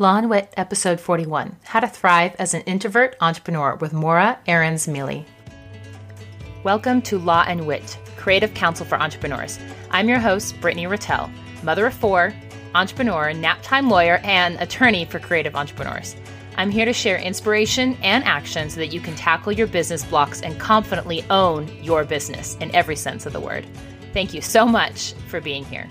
Law and Wit, Episode 41 How to Thrive as an Introvert Entrepreneur with Morra Aarons-Mele. Welcome to Law and Wit, Creative Counsel for Entrepreneurs. I'm your host, Brittany Ratelle, mother of four, entrepreneur, nap time lawyer, and attorney for creative entrepreneurs. I'm here to share inspiration and action so that you can tackle your business blocks and confidently own your business in every sense of the word. Thank you so much for being here.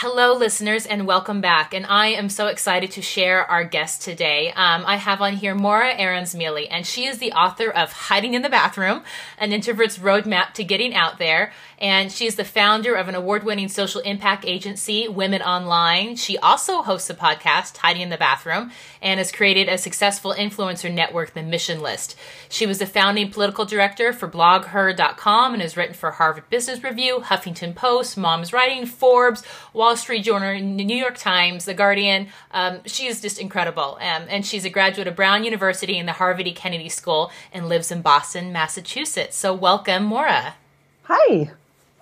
Hello, listeners, and welcome back. And I am so excited to share our guest today. Um, I have on here Morra Aarons-Mele, and she is the author of Hiding in the Bathroom, an introvert's roadmap to getting out there and she's the founder of an award winning social impact agency, Women Online. She also hosts a podcast, Hiding in the Bathroom, and has created a successful influencer network, The Mission List. She was the founding political director for blogher.com and has written for Harvard Business Review, Huffington Post, MomsRising, Forbes, Wall Street Journal, New York Times, The Guardian. Um, she is just incredible. Um, and she's a graduate of Brown University and the Harvard E. Kennedy School and lives in Boston, Massachusetts. So, welcome, Morra. Hi.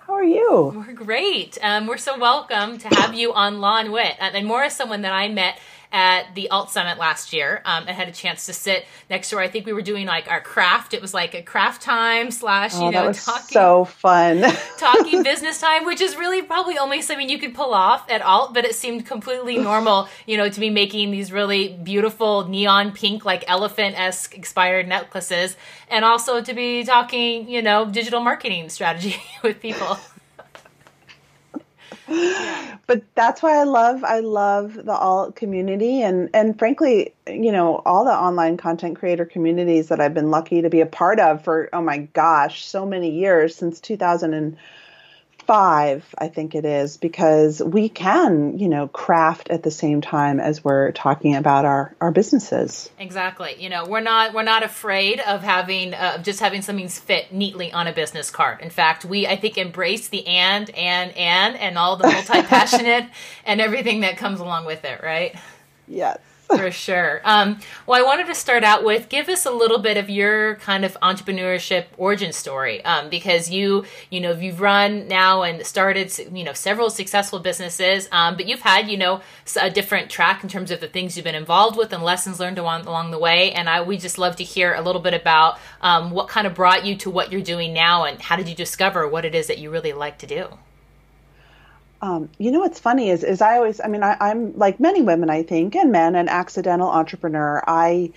How are you? We're great. Um, we're so welcome to have you on Lawn Wit. Uh, and Morra is someone that I met at the Alt Summit last year. Um, I had a chance to sit next to her. I think we were doing like our craft. It was like a craft time slash, oh, you know, talking so fun, talking business time, which is really probably only something you could pull off at Alt, but it seemed completely normal, you know, to be making these really beautiful neon pink, like elephant esque expired necklaces, and also to be talking, you know, digital marketing strategy with people but that's why I love I love the alt community and and frankly, you know, all the online content creator communities that I've been lucky to be a part of for oh my gosh, so many years since 2000 and five, I think it is, because we can, you know, craft at the same time as we're talking about our, our businesses. Exactly. You know, we're not we're not afraid of having uh, just having something fit neatly on a business card. In fact, we I think embrace the and and and and all the multi passionate and everything that comes along with it. Right. Yes. For sure. Um, well, I wanted to start out with give us a little bit of your kind of entrepreneurship origin story, um, because you, you know, you've run now and started, you know, several successful businesses, um, but you've had, you know, a different track in terms of the things you've been involved with and lessons learned along, along the way. And I, we just love to hear a little bit about um, what kind of brought you to what you're doing now, and how did you discover what it is that you really like to do. Um, you know what's funny is is I always I mean I, I'm like many women I think and men an accidental entrepreneur. I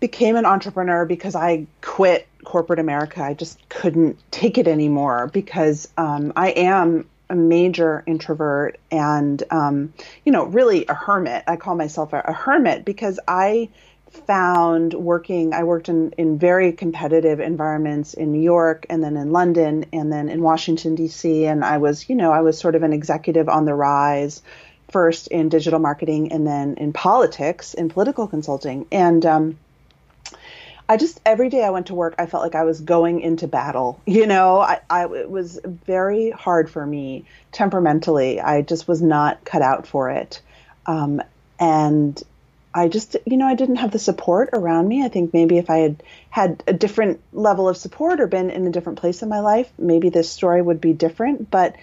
became an entrepreneur because I quit corporate America. I just couldn't take it anymore because um, I am a major introvert and um, you know really a hermit. I call myself a, a hermit because I found working, I worked in, in very competitive environments in New York and then in London and then in Washington, D.C. And I was, you know, I was sort of an executive on the rise, first in digital marketing and then in politics, in political consulting. And, um, I just every day I went to work, I felt like I was going into battle. You know, I, I it was very hard for me temperamentally. I just was not cut out for it, um, and I just, you know, I didn't have the support around me. I think maybe if I had had a different level of support or been in a different place in my life, maybe this story would be different. But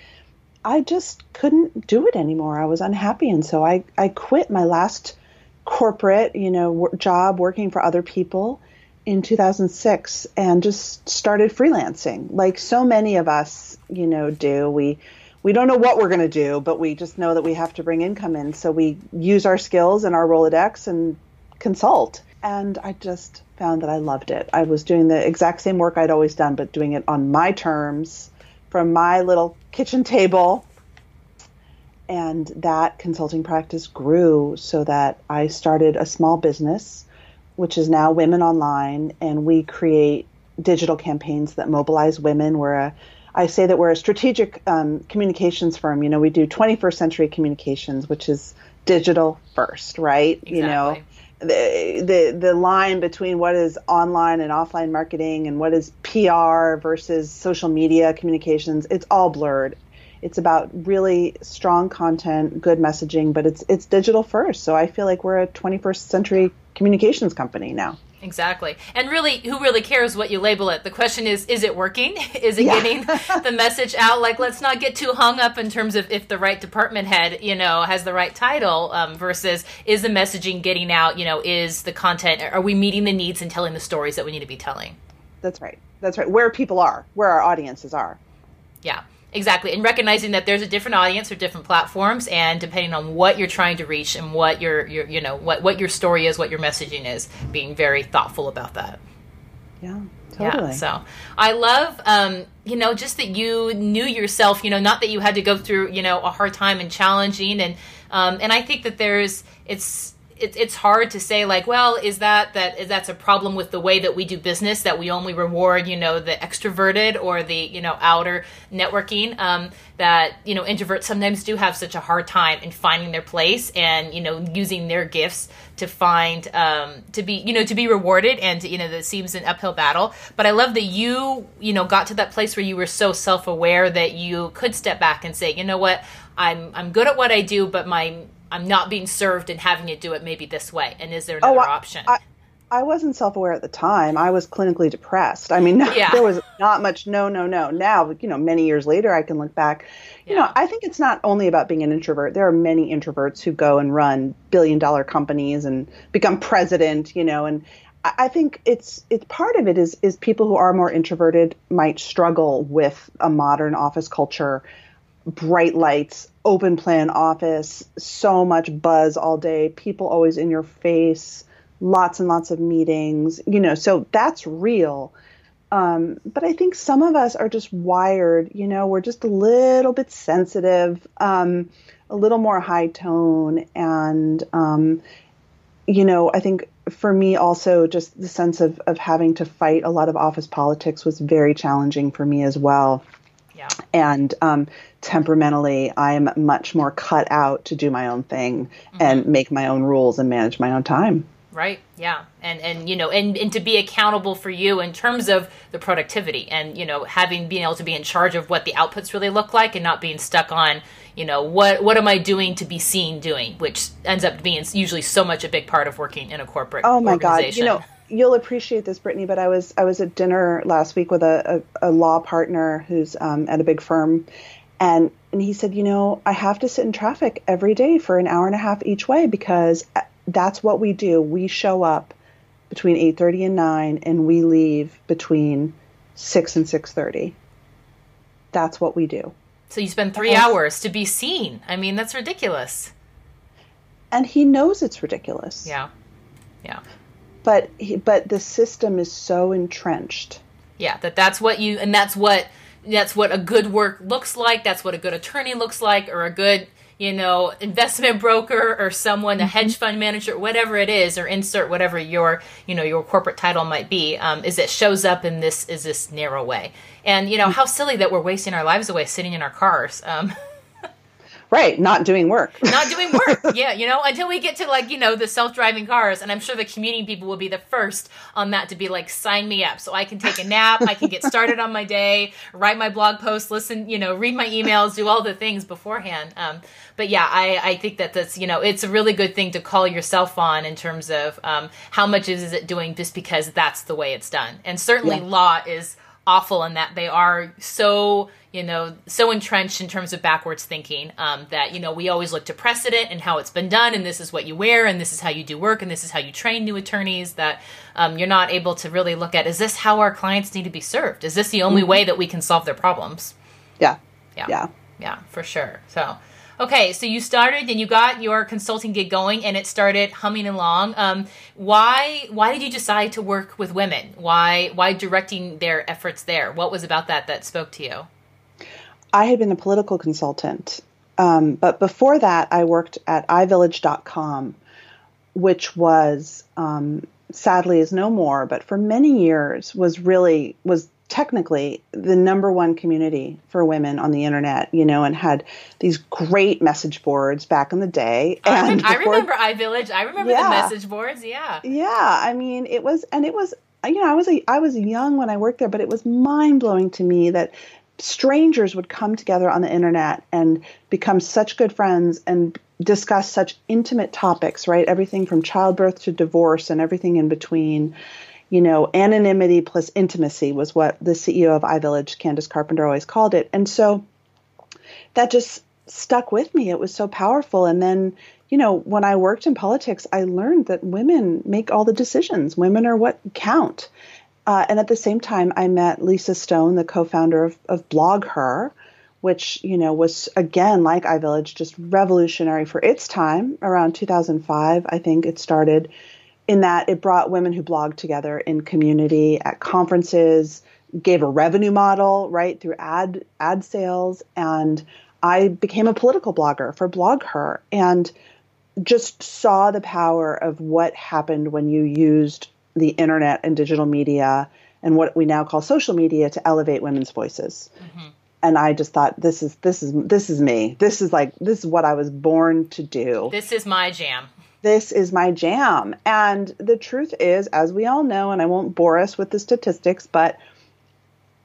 I just couldn't do it anymore. I was unhappy. And so I, I quit my last corporate, you know, job working for other people in 2006 and just started freelancing like so many of us, you know, do. We, we don't know what we're going to do, but we just know that we have to bring income in. So we use our skills and our Rolodex and consult. And I just found that I loved it. I was doing the exact same work I'd always done, but doing it on my terms from my little kitchen table. And that consulting practice grew so that I started a small business, which is now Women Online. And we create digital campaigns that mobilize women. We're a I say that we're a strategic um, communications firm. You know, we do 21st century communications, which is digital first, right? Exactly. You know, the, the the line between what is online and offline marketing and what is PR versus social media communications, it's all blurred. It's about really strong content, good messaging, but it's it's digital first. So I feel like we're a 21st century communications company now. Exactly. And really, who really cares what you label it? The question is, is it working? Is it Yeah. getting the message out? Like, let's not get too hung up in terms of if the right department head, you know, has the right title um, versus is the messaging getting out? You know, is the content, are we meeting the needs and telling the stories that we need to be telling? That's right. That's right. Where people are, where our audiences are. Yeah, exactly. And recognizing that there's a different audience or different platforms, and depending on what you're trying to reach and what your, your you know, what, what your story is, what your messaging is, being very thoughtful about that. Yeah, totally. Yeah, so I love, um, you know, just that you knew yourself. You know, not that you had to go through, you know, a hard time and challenging, and um, and I think that there's it's. It, it's hard to say like well is that that is that's a problem with the way that we do business that we only reward you know the extroverted or the you know outer networking um, that you know introverts sometimes do have such a hard time in finding their place and you know using their gifts to find um, to be you know to be rewarded and you know that seems an uphill battle. But i love that you you know got to that place where you were so self-aware that you could step back and say you know what? I'm i'm good at what i do but my i'm not being served and having to do it maybe this way and is there oh, another I- option I, I wasn't self-aware at the time. I was clinically depressed. I mean, Yeah. there was not much no, no, no. Now, you know, many years later, I can look back. You Yeah. know, I think it's not only about being an introvert. There are many introverts who go and run billion-dollar companies and become president. You know, and I I think it's it's part of it is is people who are more introverted might struggle with a modern office culture bright lights, open plan office, so much buzz all day, people always in your face, lots and lots of meetings, you know, so that's real. Um, but I think some of us are just wired, you know, we're just a little bit sensitive, um, a little more high tone. And, um, you know, I think for me also just the sense of, of having to fight a lot of office politics was very challenging for me as well yeah and um, temperamentally i'm much more cut out to do my own thing and make my own rules and manage my own time Right. Yeah. And and you know, and and to be accountable for you in terms of the productivity and you know, having being able to be in charge of what the outputs really look like and not being stuck on, you know, what what am I doing to be seen doing, which ends up being usually so much a big part of working in a corporate oh my god organization. you know you'll appreciate this brittany but i was i was at dinner last week with a, a, a law partner who's um, at a big firm and and he said you know i have to sit in traffic every day for an hour and a half each way because uh, that's what we do we show up between 8.30 and 9 and we leave between 6 and 6.30 that's what we do so you spend 3 hours to be seen. I mean, that's ridiculous. and he knows it's ridiculous Yeah. Yeah. But he, but the system is so entrenched Yeah, that that's what you and that's what that's what a good work looks like. That's what a good attorney looks like, or a good you know investment broker, or someone a hedge fund manager, whatever it is, or insert whatever your you know your corporate title might be. Um, is it shows up in this is this narrow way, and you know how silly that we're wasting our lives away sitting in our cars. Um, right not doing work not doing work. yeah, you know, until we get to like, you know, the self-driving cars and I'm sure the commuting people will be the first on that to be like sign me up so I can take a nap, I can get started on my day, write my blog post, listen, you know, read my emails, do all the things beforehand. Um, but yeah, I, I think that that's, you know, it's a really good thing to call yourself on in terms of um, how much is, is it doing just because that's the way it's done. And certainly Yeah. law is awful in that they are so you know so entrenched in terms of backwards thinking um, that you know we always look to precedent and how it's been done and this is what you wear and this is how you do work and this is how you train new attorneys that um, you're not able to really look at is this how our clients need to be served? Is this the only way that we can solve their problems? Yeah. Yeah. Yeah. Yeah for sure. So okay so you started and you got your consulting gig going and it started humming along. Um, why why did you decide to work with women? Why why directing their efforts there? What was about that that spoke to you? I had been a political consultant, um, but before that, I worked at iVillage.com, which was um, sadly is no more, but for many years was really was technically the number one community for women on the internet. You know, and had these great message boards back in the day. I, And I before- remember iVillage. I remember the message boards. Yeah. Yeah, I mean, it was, and it was, you know, I was a, I was young when I worked there, but it was mind blowing to me that strangers would come together on the internet and become such good friends and discuss such intimate topics, right? Everything from childbirth to divorce and everything in between. You know, anonymity plus intimacy was what the CEO of iVillage, Candice Carpenter, always called it. And so that just stuck with me. It was so powerful. And then, you know, when I worked in politics, I learned that women make all the decisions. Women are what count. Uh, and at the same time, I met Lisa Stone, the co-founder of, of BlogHer, which you know was again like iVillage, just revolutionary for its time. Around 2005, I think it started. In that it brought women who blog together in community at conferences, gave a revenue model right through ad ad sales, and I became a political blogger for BlogHer and just saw the power of what happened when you used the internet and digital media and what we now call social media to elevate women's voices. Mm-hmm. And I just thought this is this is this is me. This is like this is what I was born to do. This is my jam. This is my jam. And the truth is, as we all know, and I won't bore us with the statistics, but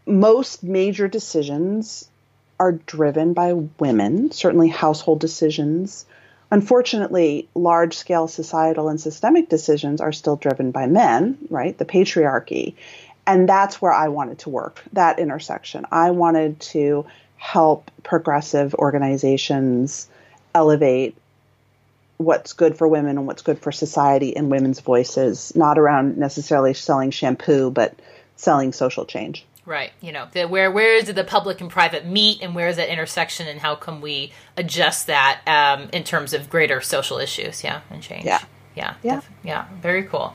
most major decisions are driven by women, certainly household decisions. Unfortunately, large scale societal and systemic decisions are still driven by men, right? The patriarchy. And that's where I wanted to work, that intersection. I wanted to help progressive organizations elevate what's good for women and what's good for society and women's voices, not around necessarily selling shampoo, but selling social change. Right. You know, the, where where is the public and private meet, and where is that intersection, and how can we adjust that um, in terms of greater social issues? Yeah, and change. Yeah. Yeah. Yeah. Def- yeah. Very cool.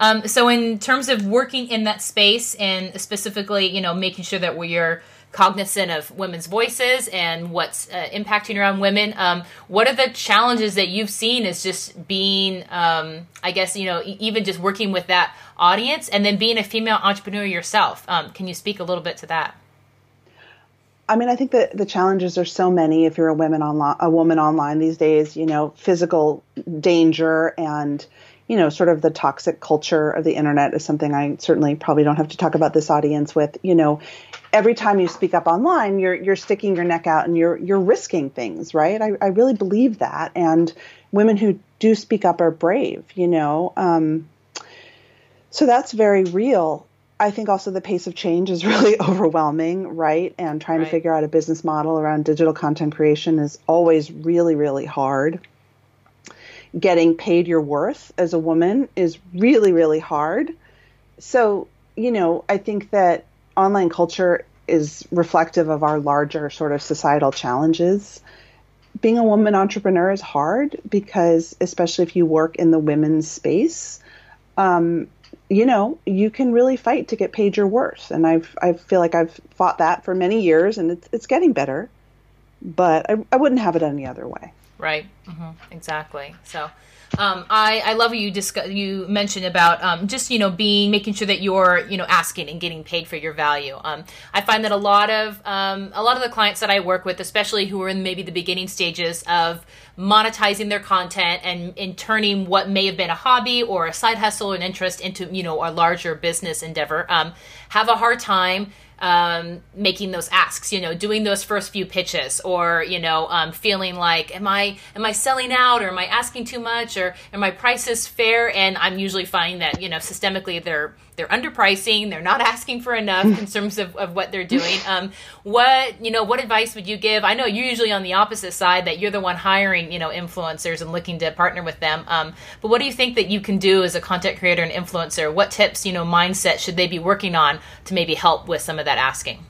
Um, so, in terms of working in that space, and specifically, you know, making sure that we're cognizant of women's voices and what's uh, impacting around women. Um, what are the challenges that you've seen as just being, um, I guess, you know, even just working with that audience and then being a female entrepreneur yourself? Um, can you speak a little bit to that? I mean, I think that the challenges are so many if you're a woman online, a woman online these days. You know, physical danger and you know, sort of the toxic culture of the internet is something I certainly probably don't have to talk about this audience with. You know, every time you speak up online, you're you're sticking your neck out and you're you're risking things, right? I, I really believe that, and women who do speak up are brave, you know. Um, so that's very real. I think also the pace of change is really overwhelming, right? And trying right. to figure out a business model around digital content creation is always really, really hard. Getting paid your worth as a woman is really, really hard. So, you know, I think that online culture is reflective of our larger sort of societal challenges. Being a woman entrepreneur is hard because, especially if you work in the women's space, um, you know, you can really fight to get paid your worth. And I've, I feel like I've fought that for many years and it's, it's getting better, but I, I wouldn't have it any other way. Right. Mm-hmm. Exactly. So, um, I, I love you discuss, you mentioned about um, just you know being making sure that you're you know asking and getting paid for your value. Um, I find that a lot of um, a lot of the clients that I work with, especially who are in maybe the beginning stages of monetizing their content and in turning what may have been a hobby or a side hustle or an interest into you know a larger business endeavor, um, have a hard time um, making those asks, you know, doing those first few pitches, or you know, um, feeling like, am I am I selling out, or am I asking too much, or are my prices fair? And I'm usually finding that you know, systemically they're they're underpricing, they're not asking for enough in terms of, of what they're doing. Um, what you know, what advice would you give? I know you're usually on the opposite side that you're the one hiring you know influencers and looking to partner with them. Um, but what do you think that you can do as a content creator and influencer? What tips, you know, mindset should they be working on to maybe help with some of that asking?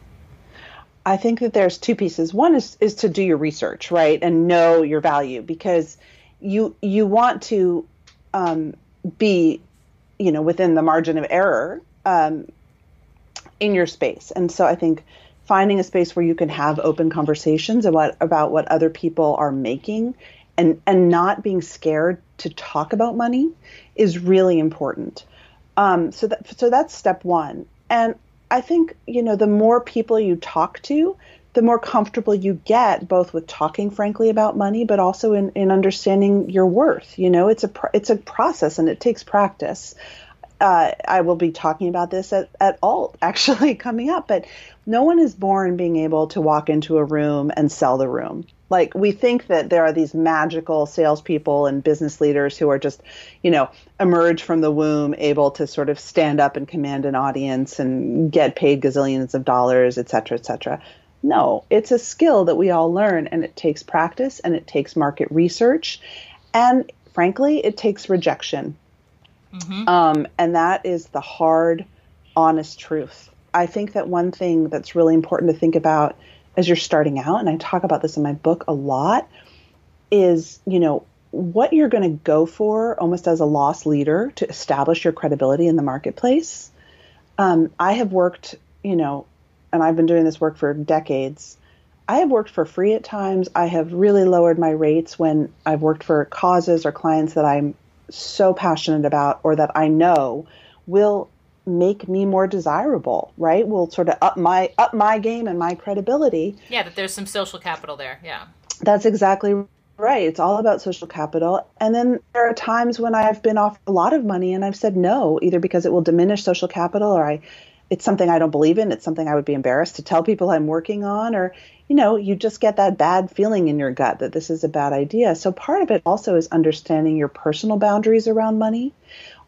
I think that there's two pieces. One is is to do your research, right, and know your value because you you want to um, be you know within the margin of error um, in your space. And so i think finding a space where you can have open conversations about about what other people are making and and not being scared to talk about money is really important. Um, so that so that's step one. And i think you know the more people you talk to the more comfortable you get both with talking frankly about money but also in, in understanding your worth you know? It's a it's a process and it takes practice. Uh, I will be talking about this at, at alt actually coming up, but no one is born being able to walk into a room and sell the room, Like we think that there are these magical salespeople and business leaders who are just, you know, emerge from the womb able to sort of stand up and command an audience and get paid gazillions of dollars, et cetera, et cetera. No, it's a skill that we all learn and it takes practice and it takes market research. And frankly, it takes rejection. Mm-hmm. Um, and that is the hard, honest truth. I think that one thing that's really important to think about as you're starting out, and I talk about this in my book a lot, is, you know, what you're going to go for almost as a loss leader to establish your credibility in the marketplace. Um, I have worked, you know, and I've been doing this work for decades. I have worked for free at times. I have really lowered my rates when I've worked for causes or clients that I'm so passionate about or that I know will make me more desirable, right? Will sort of up my up my game and my credibility. Yeah, that there's some social capital there. Yeah. That's exactly right. It's all about social capital. And then there are times when I've been off a lot of money and I've said no, either because it will diminish social capital or I it's something I don't believe in, it's something I would be embarrassed to tell people I'm working on or you know, you just get that bad feeling in your gut that this is a bad idea. So part of it also is understanding your personal boundaries around money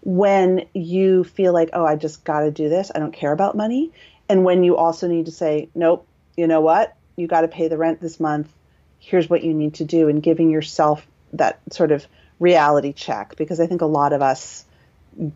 when you feel like, oh, I just got to do this, I don't care about money. And when you also need to say, nope, you know what? You got to pay the rent this month. Here's what you need to do, and giving yourself that sort of reality check because I think a lot of us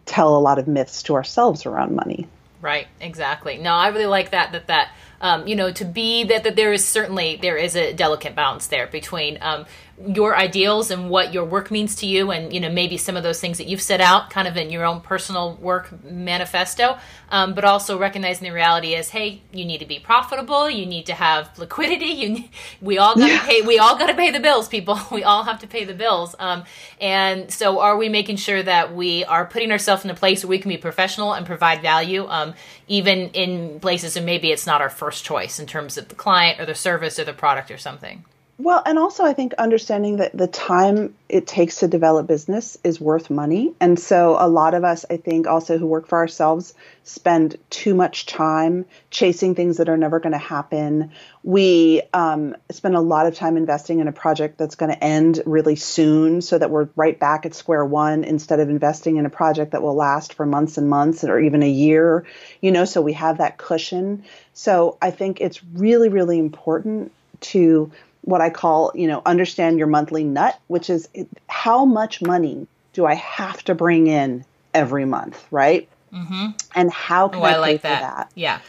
tell a lot of myths to ourselves around money. Right, exactly. No, I really like that that that um, you know to be that that there is certainly there is a delicate balance there between um, your ideals and what your work means to you and you know maybe some of those things that you've set out kind of in your own personal work manifesto um, but also recognizing the reality is hey you need to be profitable you need to have liquidity you we all got to yeah. pay we all got to pay the bills people. We all have to pay the bills. Um, and so are we making sure that we are putting ourselves in a place where we can be professional and provide value um, even in places where maybe it's not our first choice in terms of the client or the service or the product or something well, and also I think understanding that the time it takes to develop business is worth money. And so a lot of us, I think, also who work for ourselves spend too much time chasing things that are never going to happen. We um, spend a lot of time investing in a project that's going to end really soon so that we're right back at square one instead of investing in a project that will last for months and months or even a year, you know, so we have that cushion. So I think it's really, really important to what I call, you know, understand your monthly nut, which is how much money do I have to bring in every month, right? Mm-hmm. And how can oh, I, I like that. that? Yeah.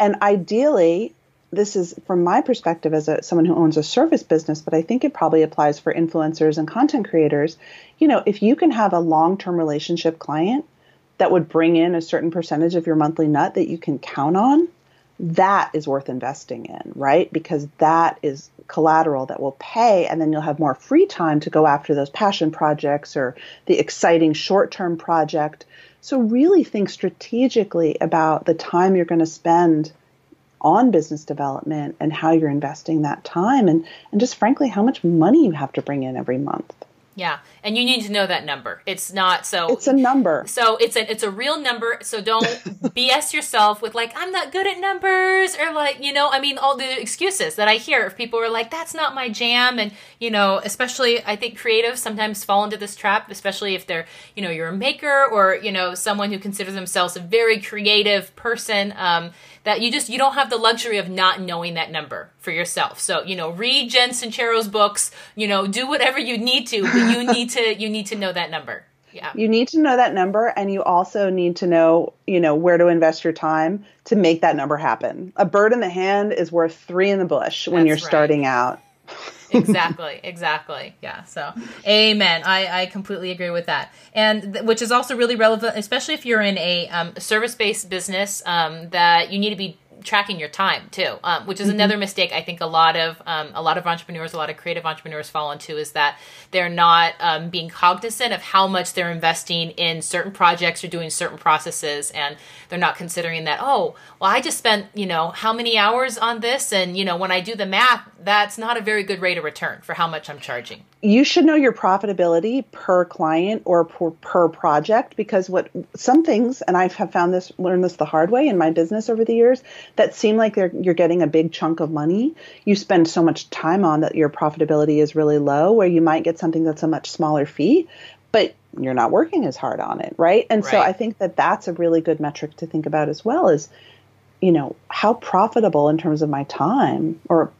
And ideally, this is from my perspective as a, someone who owns a service business, but I think it probably applies for influencers and content creators. You know, if you can have a long term relationship client that would bring in a certain percentage of your monthly nut that you can count on, that is worth investing in, right? Because that is collateral that will pay, and then you'll have more free time to go after those passion projects or the exciting short term project. So, really think strategically about the time you're going to spend on business development and how you're investing that time, and, and just frankly, how much money you have to bring in every month. Yeah, and you need to know that number. It's not so. It's a number. So it's a it's a real number. So don't BS yourself with like I'm not good at numbers or like you know I mean all the excuses that I hear if people are like that's not my jam and you know especially I think creatives sometimes fall into this trap especially if they're you know you're a maker or you know someone who considers themselves a very creative person. Um, that you just you don't have the luxury of not knowing that number for yourself. So you know, read Jen Sincero's books. You know, do whatever you need to, but you need to you need to know that number. Yeah. You need to know that number and you also need to know, you know, where to invest your time to make that number happen. A bird in the hand is worth 3 in the bush when That's you're right. starting out. exactly exactly. Yeah so amen. I i completely agree with that. And th- which is also really relevant especially if you're in a um, service-based business um, that you need to be tracking your time too, um, which is mm-hmm. another mistake I think a lot of um, a lot of entrepreneurs, a lot of creative entrepreneurs fall into is that they're not um, being cognizant of how much they're investing in certain projects or doing certain processes, and they're not considering that oh well I just spent you know how many hours on this, and you know when I do the math, that's not a very good rate of return for how much I'm charging you should know your profitability per client or per, per project because what some things and i have found this learned this the hard way in my business over the years that seem like they're you're getting a big chunk of money, you spend so much time on that your profitability is really low where you might get something that's a much smaller fee, but you're not working as hard on it, right? And right. so I think that that's a really good metric to think about as well is you know, how profitable in terms of my time or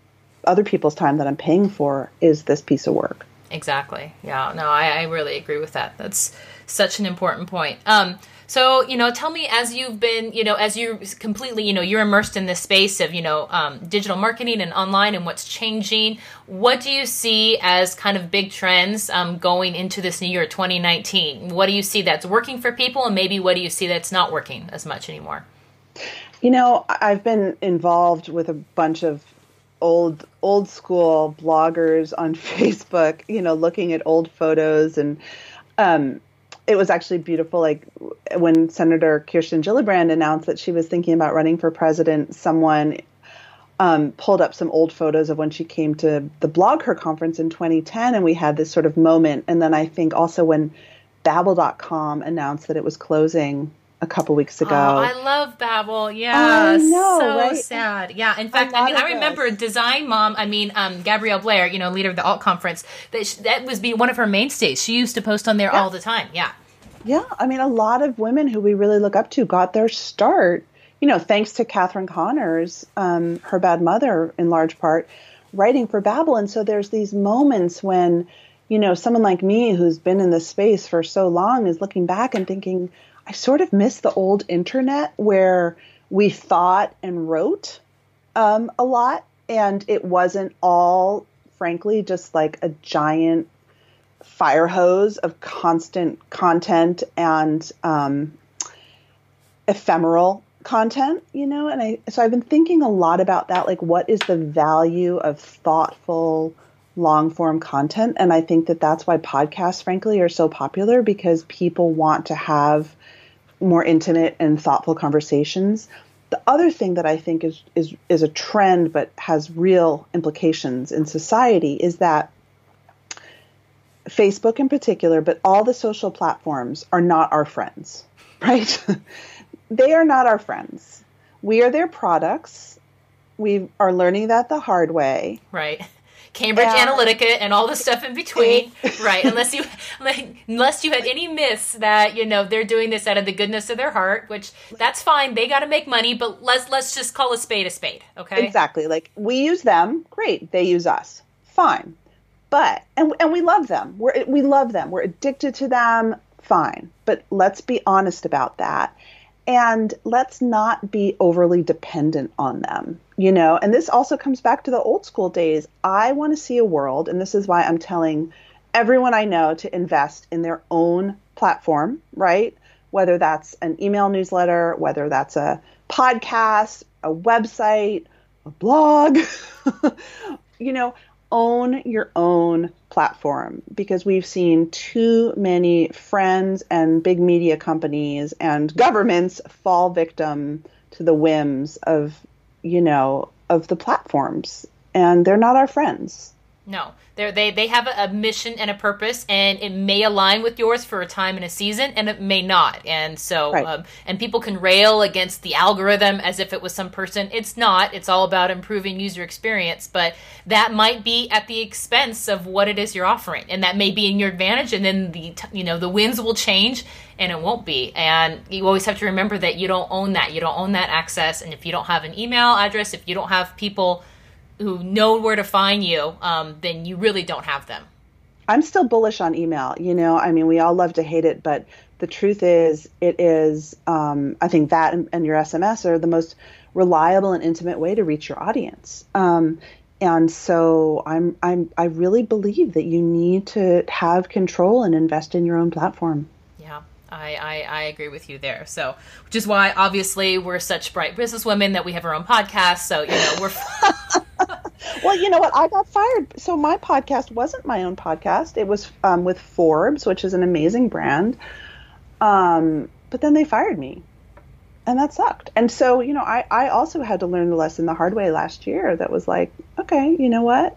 other people's time that I'm paying for is this piece of work. Exactly. Yeah. No, I, I really agree with that. That's such an important point. Um, so, you know, tell me as you've been, you know, as you completely, you know, you're immersed in this space of, you know, um, digital marketing and online and what's changing. What do you see as kind of big trends um, going into this new year, 2019? What do you see that's working for people, and maybe what do you see that's not working as much anymore? You know, I've been involved with a bunch of old old school bloggers on Facebook, you know, looking at old photos and um, it was actually beautiful. Like when Senator Kirsten Gillibrand announced that she was thinking about running for president, someone um, pulled up some old photos of when she came to the BlogHer conference in 2010, and we had this sort of moment. And then I think also when Babble.com announced that it was closing a couple weeks ago. Oh, I love Babble. Yeah, I know, so right? sad. Yeah, in fact, I mean, I remember. Design Mom. I mean, um, Gabrielle Blair, you know, leader of the alt conference. That she, that was being one of her mainstays. She used to post on there yeah. all the time. Yeah. Yeah, I mean, a lot of women who we really look up to got their start, you know, thanks to Catherine Connors, um, her bad mother, in large part, writing for Babble. And so there's these moments when, you know, someone like me who's been in this space for so long is looking back and thinking, I sort of miss the old internet where we thought and wrote um, a lot, and it wasn't all, frankly, just like a giant fire hose of constant content and um, ephemeral content, you know. And I so I've been thinking a lot about that. Like, what is the value of thoughtful? long form content and i think that that's why podcasts frankly are so popular because people want to have more intimate and thoughtful conversations. The other thing that I think is is is a trend but has real implications in society is that Facebook in particular, but all the social platforms are not our friends, right? they are not our friends. We are their products. We are learning that the hard way. Right. Cambridge yeah. Analytica and all the stuff in between, right? Unless you like, unless you had any myths that you know they're doing this out of the goodness of their heart, which that's fine. They got to make money, but let's let's just call a spade a spade, okay? Exactly. Like we use them, great. They use us, fine. But and and we love them. We're we love them. We're addicted to them, fine. But let's be honest about that and let's not be overly dependent on them you know? And this also comes back to the old school days. I want to see a world and this is why i'm telling everyone i know to invest in their own platform right? Whether that's an email newsletter whether that's a podcast a website a blog you know own your own platform because we've seen too many friends and big media companies and governments fall victim to the whims of, you know, of the platforms. And they're not our friends. No, they they they have a, a, mission and a purpose, and it may align with yours for a time in a season, and it may not. And so, right. um, and people can rail against the algorithm as if it was some person. It's not. It's all about improving user experience, but that might be at the expense of what it is you're offering, and that may be in your advantage. And then the you know the winds will change, and it won't be. And you always have to remember that you don't own that. You don't own that access, and if you don't have an email address, if you don't have people who know where to find you, um, then you really don't have them. I'm still bullish on email. You know, I mean, we all love to hate it, but the truth is, it is. Um, I think that and, and, your SMS are the most reliable and intimate way to reach your audience. Um, and so I'm, I'm, I really believe that you need to have control and invest in your own platform. I, I, I, agree with you there. So, which is why obviously we're such bright businesswomen that we have our own podcast. So, you know, we're. well, you know what? I got fired. So, my podcast wasn't my own podcast. It was um, with Forbes, which is an amazing brand. Um, but then they fired me. And that sucked. And so, you know, I, I also had to learn the lesson the hard way last year that was like, okay, you know what?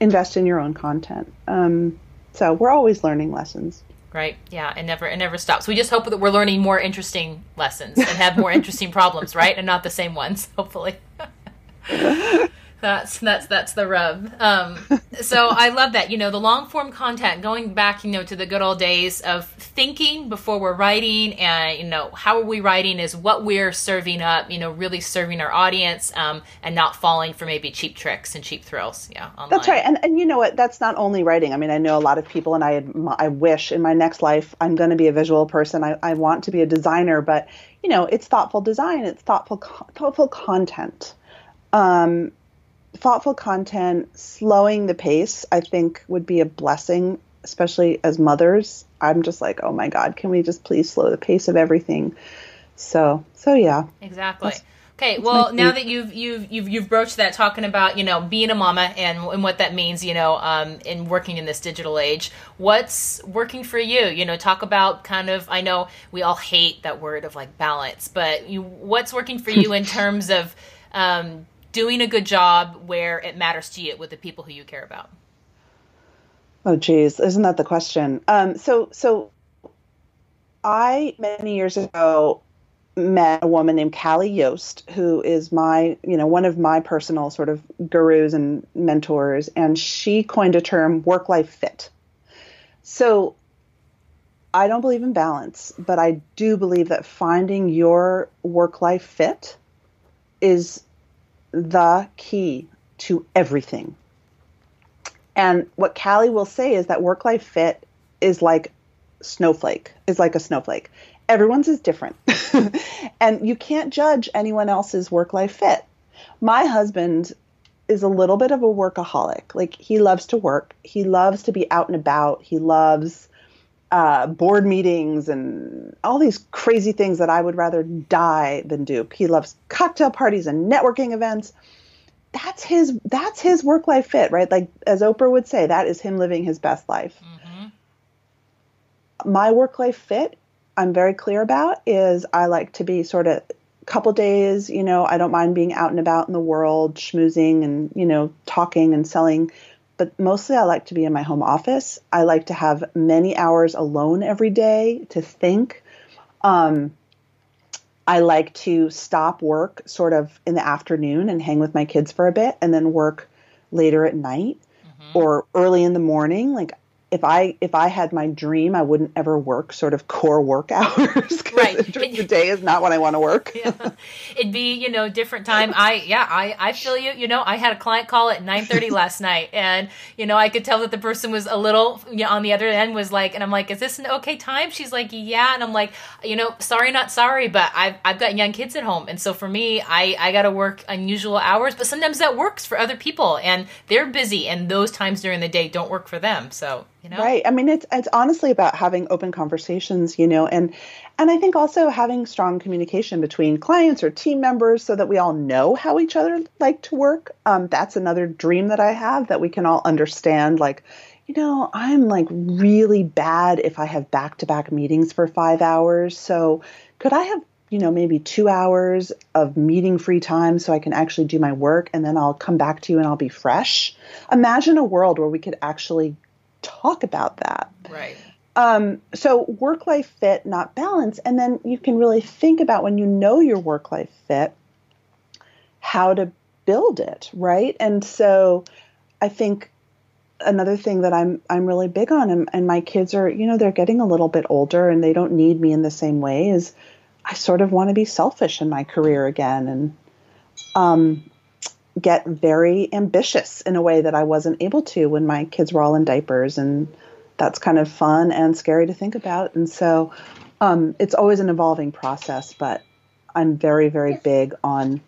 Invest in your own content. Um, so, we're always learning lessons. Right. Yeah. It never it never stops. We just hope that we're learning more interesting lessons and have more interesting problems, right? And not the same ones, hopefully. That's that's that's the rub. Um, so I love that. You know, the long form content, going back, you know, to the good old days of thinking before we're writing, and you know, how are we writing is what we're serving up. You know, really serving our audience, um, and not falling for maybe cheap tricks and cheap thrills. Yeah, online. that's right. And and you know what? That's not only writing. I mean, I know a lot of people, and I I wish in my next life I'm going to be a visual person. I I want to be a designer, but you know, it's thoughtful design. It's thoughtful thoughtful content. Um, thoughtful content, slowing the pace, I think would be a blessing, especially as mothers. I'm just like, oh my God, can we just please slow the pace of everything? So, so yeah. Exactly. That's, okay, well, now that you've you've you've you've broached that, talking about you know being a mama and and what that means, you know, um, in working in this digital age, what's working for you? You know, talk about kind of. I know we all hate that word of like balance, but you, what's working for you in terms of um, doing a good job where it matters to you with the people who you care about? Oh, geez, isn't that the question? Um, so, so I many years ago met a woman named Cali Yost, who is my, you know, one of my personal sort of gurus and mentors, and she coined a term work life fit. So I don't believe in balance, but I do believe that finding your work life fit is the key to everything. And what Cali will say is that work life fit is like snowflake, is like a snowflake. Everyone's is different. and you can't judge anyone else's work life fit. My husband is a little bit of a workaholic. Like he loves to work, he loves to be out and about, he loves uh, board meetings and all these crazy things that I would rather die than do. He loves cocktail parties and networking events. That's his that's his work life fit, right? Like as Oprah would say, that is him living his best life. Mm-hmm. My work life fit, I'm very clear about, is I like to be sort of couple days, you know, I don't mind being out and about in the world, schmoozing and, you know, talking and selling but mostly I like to be in my home office. I like to have many hours alone every day to think. Um, I like to stop work sort of in the afternoon and hang with my kids for a bit and then work later at night mm-hmm. or early in the morning. Like if I if I had my dream, I wouldn't ever work sort of core work hours. right, during the day is not when I want to work. yeah. It'd be you know different time. I yeah I I feel you. You know I had a client call at nine thirty last night, and you know I could tell that the person was a little you know, on the other end was like, and I'm like, is this an okay time? She's like, yeah, and I'm like, you know, sorry not sorry, but I've I've got young kids at home, and so for me, I I got to work unusual hours, but sometimes that works for other people, and they're busy, and those times during the day don't work for them. So you know? Right. I mean, it's it's honestly about having open conversations, you know, and and I think also having strong communication between clients or team members so that we all know how each other like to work. Um, that's another dream that I have that we can all understand. Like, you know, I'm like really bad if I have back to back meetings for five hours. So could I have you know, maybe two hours of meeting free time so I can actually do my work and then I'll come back to you and I'll be fresh. Imagine a world where we could actually talk about that. Right. Um, so work life fit, not balance. And then you can really think about when you know your work life fit, how to build it, right? And so I think another thing that I'm I'm really big on and, and my kids are, you know, they're getting a little bit older and they don't need me in the same way is I sort of want to be selfish in my career again and um get very ambitious in a way that I wasn't able to when my kids were all in diapers. And that's kind of fun and scary to think about. And so um, it's always an evolving process, but I'm very, very big on.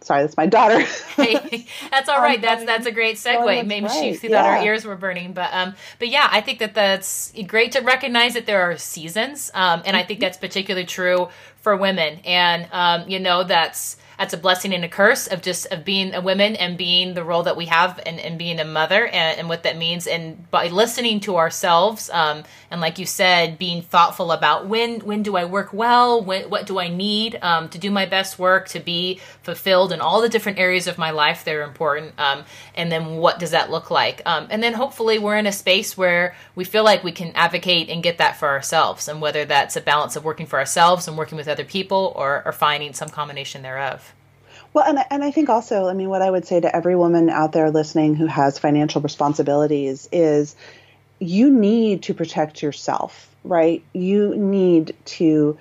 Sorry, that's my daughter. hey, that's all right. That's that's a great segue. Maybe right. she thought yeah. our ears were burning, but um, but yeah, I think that that's great to recognize that there are seasons, um, and I think mm-hmm. that's particularly true for women, and um, you know that's that's a blessing and a curse of just of being a woman and being the role that we have and, and being a mother and, and what that means. And by listening to ourselves um, and like you said being thoughtful about when when do i work well? When, what do i need um, to do my best work to be fulfilled in all the different areas of my life that are important um, and then what does that look like? Um, and then hopefully we're in a space where we feel like we can advocate and get that for ourselves and whether that's a balance of working for ourselves and working with other people or, or finding some combination thereof well, and and I think also, I mean, what I would say to every woman out there listening who has financial responsibilities is, you need to protect yourself, right? You need to,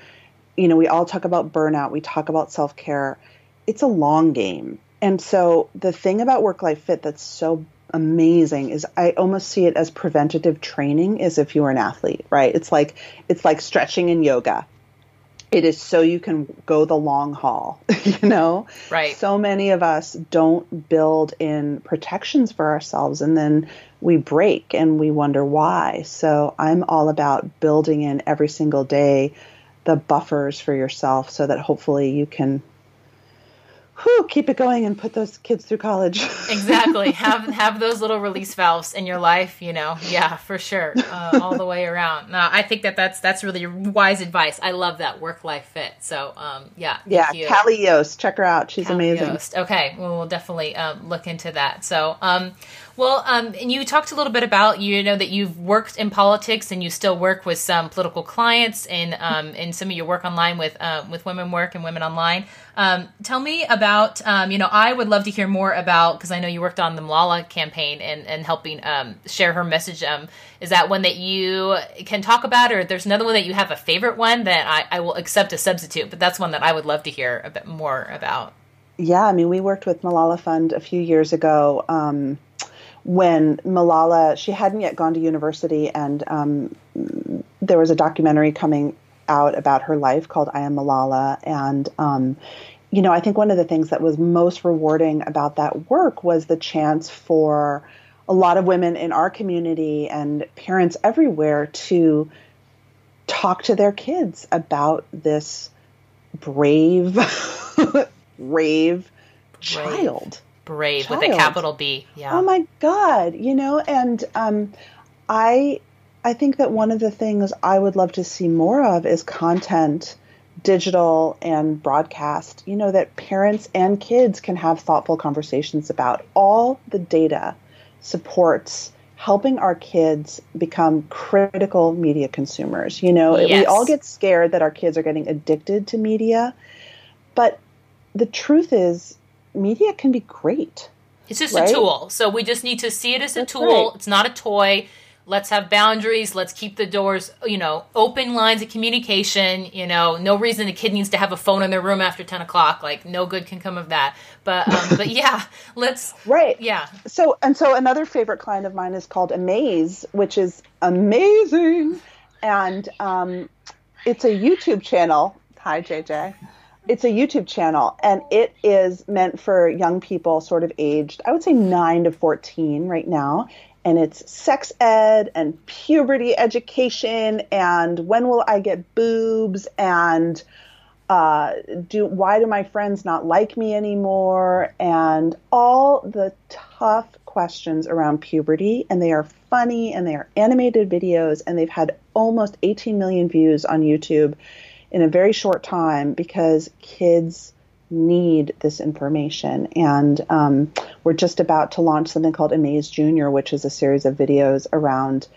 you know, we all talk about burnout, we talk about self care. It's a long game, and so the thing about work life fit that's so amazing is I almost see it as preventative training as if you were an athlete, right? It's like it's like stretching in yoga it is so you can go the long haul, you know? Right. So many of us don't build in protections for ourselves and then we break and we wonder why. So I'm all about building in every single day the buffers for yourself so that hopefully you can whew, keep it going and put those kids through college. exactly. Have have those little release valves in your life. You know, yeah, for sure, uh, all the way around. No, I think that that's that's really wise advice. I love that work life fit. So, um, yeah, yeah. You. Cali Yost, check her out. She's Cali amazing. Yost. Okay, well, we'll definitely um, look into that. So, um, well, um, and you talked a little bit about you know that you've worked in politics and you still work with some political clients and um, in some of your work online with uh, with Women Work and Women Online. Um, tell me about um, you know I would love to hear more about because I know you worked on the Malala campaign and and helping um, share her message. Um, is that one that you can talk about, or there's another one that you have a favorite one that I, I will accept a substitute, but that's one that I would love to hear a bit more about. Yeah, I mean, we worked with Malala Fund a few years ago. When Malala, she hadn't yet gone to university, and um, there was a documentary coming out about her life called I Am Malala. And, um, you know, I think one of the things that was most rewarding about that work was the chance for a lot of women in our community and parents everywhere to talk to their kids about this brave, brave child brave child. with a capital B. Yeah. Oh my God. You know, and um, I I think that one of the things I would love to see more of is content, digital and broadcast, you know, that parents and kids can have thoughtful conversations about. All the data supports helping our kids become critical media consumers. You know, yes. we all get scared that our kids are getting addicted to media, but the truth is media can be great. It's just right? a tool. So we just need to see it as a That's tool. Right. It's not a toy. Let's have boundaries. Let's keep the doors, you know, open lines of communication. You know, no reason a kid needs to have a phone in their room after ten o'clock. Like, no good can come of that. But, um, but yeah, let's right. Yeah. So and so another favorite client of mine is called Amaze, which is amazing, and um, it's a YouTube channel. Hi, JJ it's a YouTube channel and it is meant for young people sort of aged, I would say 9 to 14 right now. And it's sex ed and puberty education and when will I get boobs and uh, do why do my friends not like me anymore and all the tough questions around puberty and they are funny and they are animated videos and they've had almost 18 million views on YouTube in a very short time because kids need this information. And um, we're just about to launch something called Amaze Junior, which is a series of videos around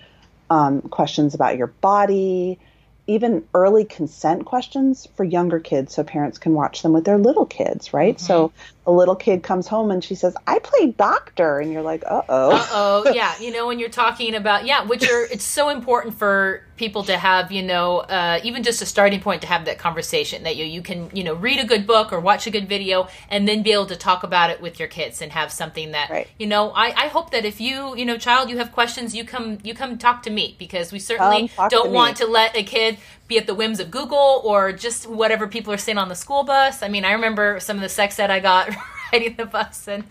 um, questions about your body, even early consent questions for younger kids so parents can watch them with their little kids, right? Mm-hmm. So a little kid comes home and she says, I play doctor. And you're like, uh oh. Uh oh. Yeah. You know, when you're talking about, yeah, which are, it's so important for people to have, you know, uh, even just a starting point to have that conversation that you, you can, you know, read a good book or watch a good video and then be able to talk about it with your kids and have something that, right. you know, I, I hope that if you, you know, child, you have questions, you come, you come talk to me because we certainly don't to want to let a kid be at the whims of Google or just whatever people are saying on the school bus. I mean, I remember some of the sex ed I got riding the bus and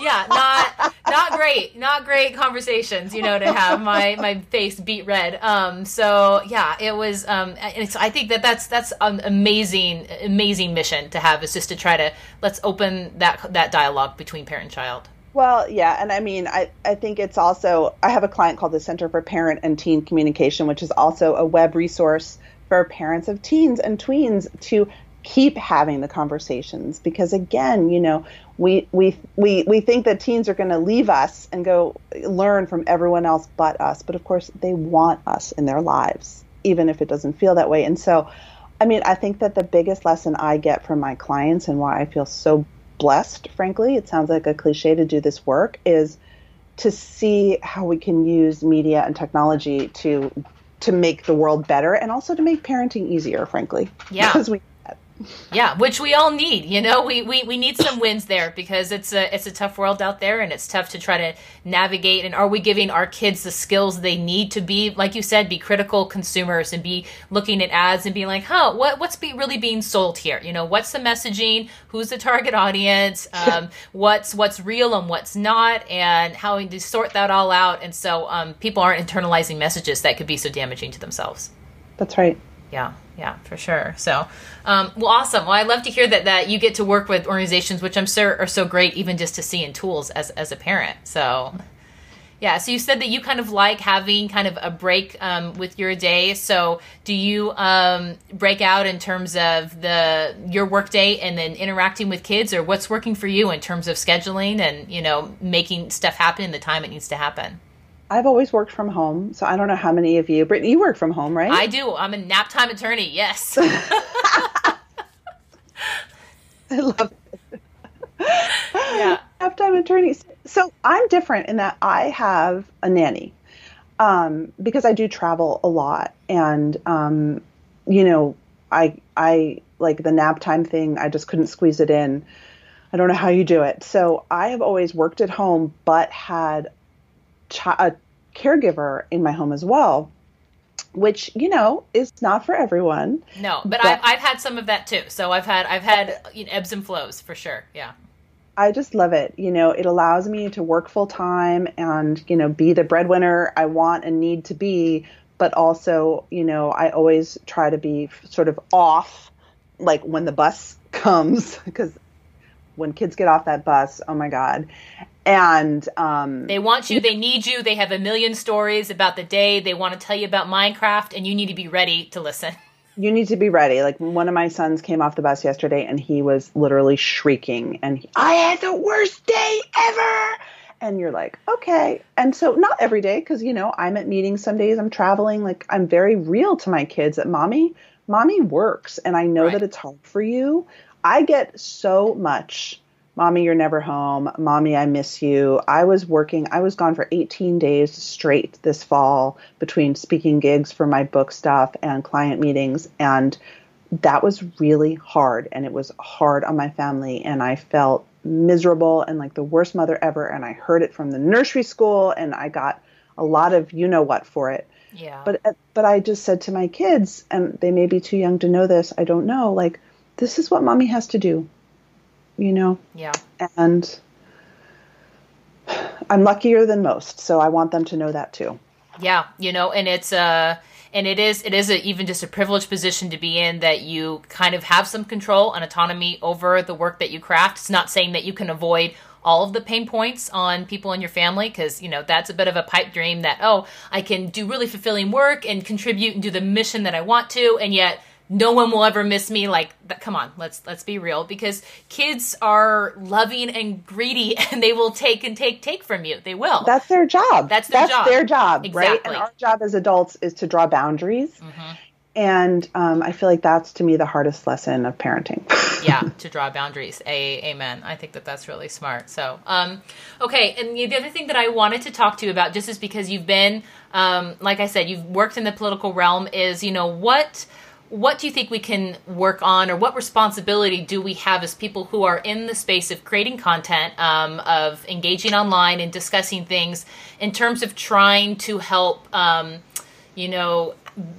yeah not not great not great conversations you know to have my my face beat red um so yeah it was um it's i think that that's that's an amazing amazing mission to have is just to try to let's open that that dialogue between parent and child well, yeah, and I mean, I, I think it's also I have a client called the Center for Parent and Teen Communication, which is also a web resource for parents of teens and tweens to keep having the conversations because again, you know, we we we we think that teens are going to leave us and go learn from everyone else but us, but of course they want us in their lives even if it doesn't feel that way. And so I mean, I think that the biggest lesson I get from my clients and why I feel so blessed, frankly, it sounds like a cliche to do this work, is to see how we can use media and technology to to make the world better and also to make parenting easier, frankly. Yeah. Because we yeah, which we all need. You know, we, we, we need some wins there because it's a it's a tough world out there, and it's tough to try to navigate. And are we giving our kids the skills they need to be, like you said, be critical consumers and be looking at ads and being like, huh, what what's be really being sold here? You know, what's the messaging? Who's the target audience? Um, what's what's real and what's not, and how we to sort that all out. And so um, people aren't internalizing messages that could be so damaging to themselves. That's right. Yeah, yeah, for sure. So, um, well, awesome. Well, I love to hear that that you get to work with organizations, which I'm sure are so great, even just to see in tools as as a parent. So, yeah. So you said that you kind of like having kind of a break um, with your day. So do you um, break out in terms of the your work day and then interacting with kids, or what's working for you in terms of scheduling and you know making stuff happen in the time it needs to happen? I've always worked from home, so I don't know how many of you, Brittany, you work from home, right? I do. I'm a nap time attorney. Yes. I love it. yeah. Nap time attorneys. So I'm different in that I have a nanny um, because I do travel a lot, and um, you know, I I like the nap time thing. I just couldn't squeeze it in. I don't know how you do it. So I have always worked at home, but had a caregiver in my home as well, which you know is not for everyone. No, but, but I've, I've had some of that too. So I've had I've had you know, ebbs and flows for sure. Yeah. I just love it. You know, it allows me to work full time and you know be the breadwinner I want and need to be, but also you know I always try to be sort of off, like when the bus comes because when kids get off that bus, oh my god, and um, they want you they need you they have a million stories about the day they want to tell you about minecraft and you need to be ready to listen. You need to be ready. Like one of my sons came off the bus yesterday and he was literally shrieking and he, i had the worst day ever! And you're like okay. And so not every day because you know i'm at meetings some days i'm traveling like i'm very real to my kids that mommy mommy works and i know right. that it's hard for you. I get so much Mommy, you're never home. Mommy, I miss you. I was working, I was gone for 18 days straight this fall between speaking gigs for my book stuff and client meetings. And that was really hard. And it was hard on my family. And I felt miserable and like the worst mother ever. And I heard it from the nursery school and I got a lot of you know what for it. Yeah. But uh, but I just said to my kids, and they may be too young to know this. I don't know. Like this is what mommy has to do you know? Yeah. And I'm luckier than most, so I want them to know that too. Yeah, you know, and it's uh and it is it is a, even just a privileged position to be in that you kind of have some control and autonomy over the work that you craft. It's not saying that you can avoid all of the pain points on people in your family because you know that's a bit of a pipe dream that oh I can do really fulfilling work and contribute and do the mission that I want to and yet no one will ever miss me like come on let's let's be real because kids are loving and greedy and they will take and take take from you. They will. That's their job. That's their that's job. their job exactly. right? And our job as adults is to draw boundaries. Mm-hmm. and um, i feel like that's to me the hardest lesson of parenting. Yeah to draw boundaries. A amen. I think that that's really smart. So um, okay and the other thing that i wanted to talk to you about just is because you've been um, like i said you've worked in the political realm is you know what what do you think we can work on, or what responsibility do we have as people who are in the space of creating content, um, of engaging online and discussing things in terms of trying to help, um, you know,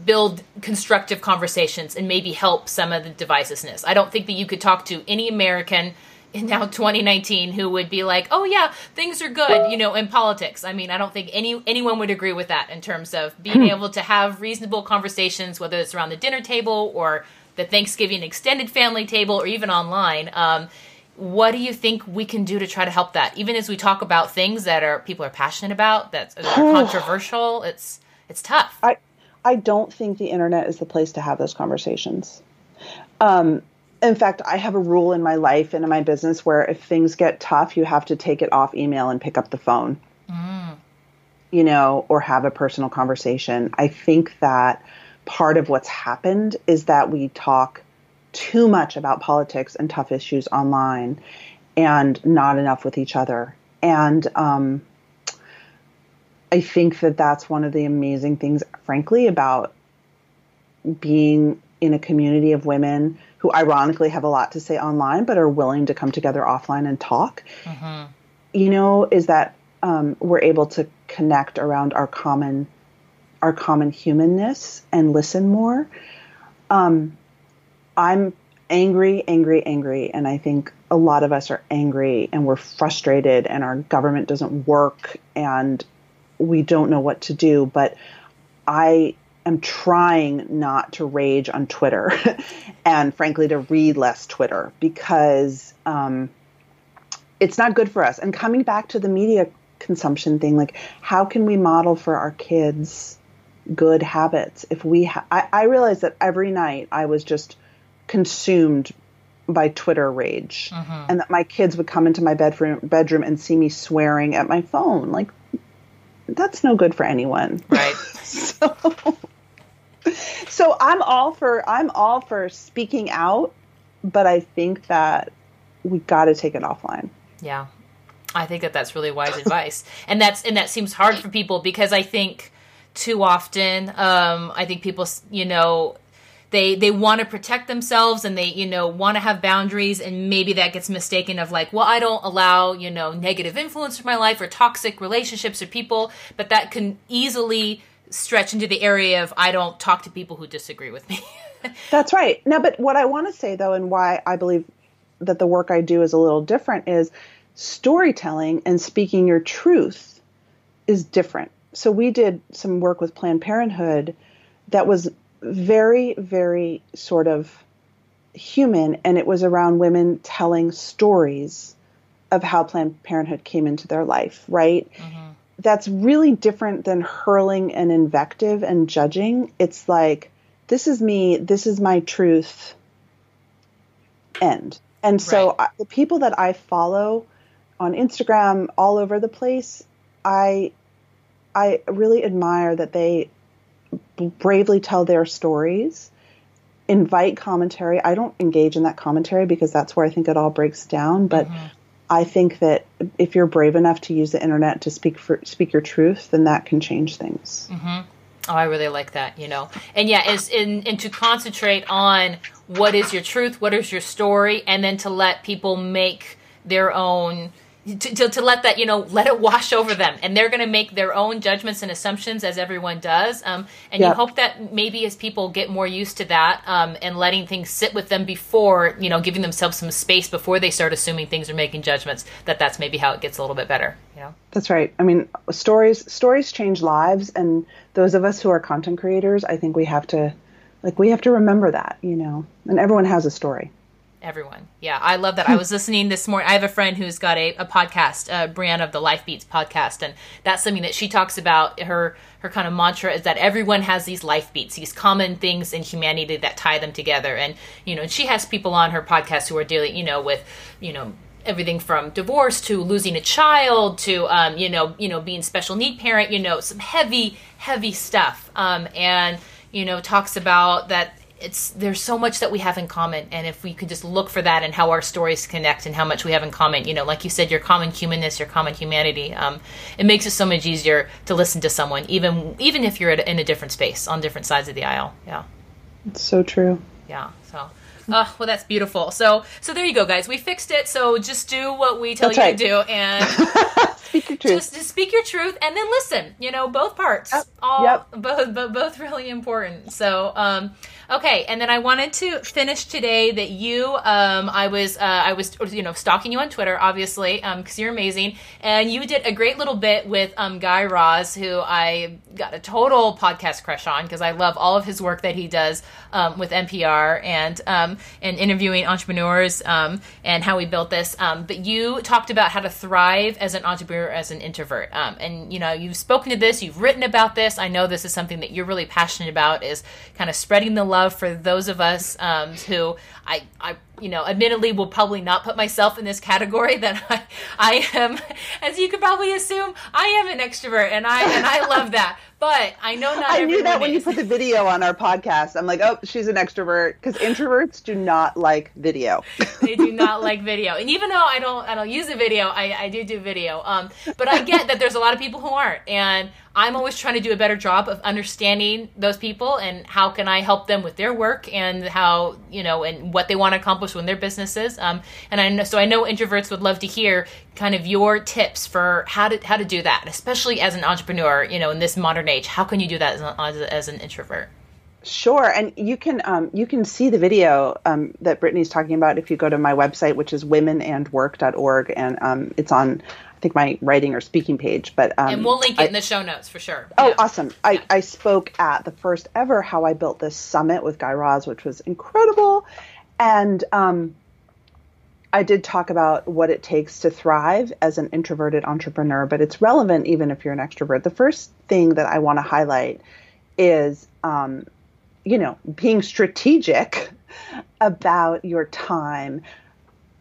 build constructive conversations and maybe help some of the divisiveness? I don't think that you could talk to any American in now 2019 who would be like, "Oh yeah, things are good," you know, in politics. I mean, I don't think any anyone would agree with that in terms of being hmm. able to have reasonable conversations, whether it's around the dinner table or the Thanksgiving extended family table or even online. Um, what do you think we can do to try to help that? Even as we talk about things that are people are passionate about, that are controversial, it's it's tough. I I don't think the internet is the place to have those conversations. Um, in fact, I have a rule in my life and in my business where if things get tough, you have to take it off email and pick up the phone. Mm. You know, or have a personal conversation. I think that part of what's happened is that we talk too much about politics and tough issues online and not enough with each other. And um, I think that that's one of the amazing things, frankly, about being in a community of women who ironically have a lot to say online but are willing to come together offline and talk. Mm-hmm. You know, is that um, we're able to connect around our common our common humanness and listen more. Um, I'm angry, angry, angry, and I think a lot of us are angry and we're frustrated, and our government doesn't work, and we don't know what to do. But I am trying not to rage on Twitter, and frankly, to read less Twitter because um, it's not good for us. And coming back to the media consumption thing, like how can we model for our kids? good habits if we ha- I, I realized that every night i was just consumed by Twitter rage, mm-hmm. and that my kids would come into my bedroom bedroom and see me swearing at my phone. Like that's no good for anyone, right? so, so I'm all for I'm all for speaking out, but I think that we got to take it offline. Yeah, I think that that's really wise advice, and that's and that seems hard for people because I think too often um, I think people you know they they want to protect themselves and they you know want to have boundaries and maybe that gets mistaken of like well i don't allow you know negative influence in my life or toxic relationships or people but that can easily stretch into the area of i don't talk to people who disagree with me that's right now but what i want to say though and why i believe that the work i do is a little different is storytelling and speaking your truth is different so we did some work with planned parenthood that was very, very sort of human, and it was around women telling stories of how Planned Parenthood came into their life, right? Mm-hmm. That's really different than hurling an invective and judging. It's like, this is me, this is my truth, end. And so right. I, the people that I follow on Instagram all over the place, I I really admire that they bravely tell their stories, invite commentary. I don't engage in that commentary because that's where I think it all breaks down. But mm-hmm. I think that if you're brave enough to use the internet to speak for speak your truth, then that can change things. Mm-hmm. Oh, I really like that. You know, and yeah, is in and to concentrate on what is your truth, what is your story, and then to let people make their own to, to, to, let that you know let it wash over them. And they're going to make their own judgments and assumptions as everyone does. Um, and you hope that maybe as people get more used to that um, and letting things sit with them before you know giving themselves some space before they start assuming things or making judgments that that's maybe how it gets a little bit better you know? That's right. I mean stories stories change lives. And those of us who are content creators i think we have to like we have to remember that you know? And everyone has a story everyone. Yeah, I love that. I was listening this morning. I have a friend who's got a, a podcast, uh, Brianna of the Life Beats podcast, and that's something that she talks about. Her her kind of mantra is that everyone has these life beats, these common things in humanity that tie them together. And you know, she has people on her podcast who are dealing, you know, with you know everything from divorce to losing a child to um, you know you know being special need parent. You know, some heavy heavy stuff. Um, and you know talks about that it's there's so much that we have in common and if we could just look for that and how our stories connect and how much we have in common you know like you said your common humanness your common humanity um, it makes it so much easier to listen to someone even even if you're in a different space on different sides of the aisle yeah it's so true yeah so Oh, well, that's beautiful. So, so there you go, guys. We fixed it. So just do what we tell that's you right. to do, and speak your truth. Just, just speak your truth, and then listen. You know, both parts, Yep. all Yep. both, both, both really important. So, um, okay, and then I wanted to finish today that you, um, I was, uh, I was, you know, stalking you on Twitter, obviously, because you're amazing, and you did a great little bit with um, Guy Raz, who I got a total podcast crush on because I love all of his work that he does um, with NPR and um, and interviewing entrepreneurs um, and how we built this. Um, but you talked about how to thrive as an entrepreneur as an introvert, um, and you know you've spoken to this, you've written about this. I know this is something that you're really passionate about is kind of spreading the love for those of us um, who I, I you know, admittedly will probably not put myself in this category that I, I am, as you could probably assume, I am an extrovert and I, and I love that. But I know not I knew that when you put the video on our podcast. I'm like, oh, she's an extrovert because introverts do not like video. they do not like video. And even though i don't i don't use a video i, I do do video. Um, but i get that there's a lot of people who aren't. And i'm always trying to do a better job of understanding those people and how can i help them with their work and how you know and what they want to accomplish in their businesses um, and i know so i know introverts would love to hear kind of your tips for how to how to do that especially as an entrepreneur you know in this modern age how can you do that as, an- as, a- as an introvert Sure, and you can um, you can see the video um, that Brittany's talking about if you go to my website, which is womenandwork.org, and um, it's on I think my writing or speaking page. But um, and we'll link it I- in the show notes for sure Oh, Yeah. awesome! I, I spoke at the first ever How I Built This Summit with Guy Raz, which was incredible, and um, I did talk about what it takes to thrive as an introverted entrepreneur, but it's relevant even if you're an extrovert. The first thing that I want to highlight is, um, you know, being strategic about your time.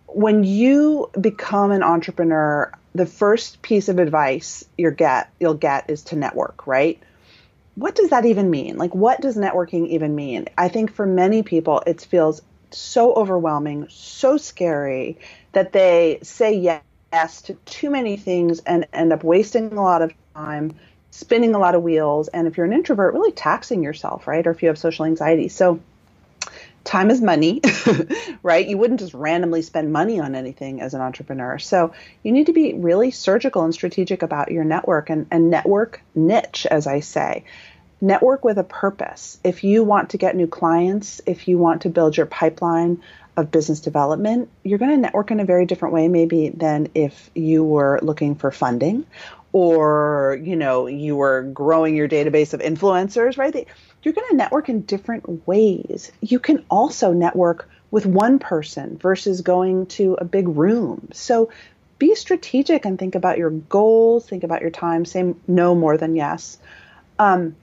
When you become an entrepreneur, the first piece of advice you get you'll get is to network, right? What does that even mean? Like what does networking even mean? I think for many people it feels so overwhelming, so scary that they say yes to too many things and end up wasting a lot of time, spinning a lot of wheels, and if you're an introvert, really taxing yourself, right? Or if you have social anxiety. So time is money, right? You wouldn't just randomly spend money on anything as an entrepreneur. So you need to be really surgical and strategic about your network and, and network niche, as I say. Network with a purpose. If you want to get new clients, if you want to build your pipeline of business development, you're going to network in a very different way, maybe than if you were looking for funding or, you know, you were growing your database of influencers, right? You're going to network in different ways. You can also network with one person versus going to a big room. So be strategic and think about your goals, think about your time, say no more than yes. Um,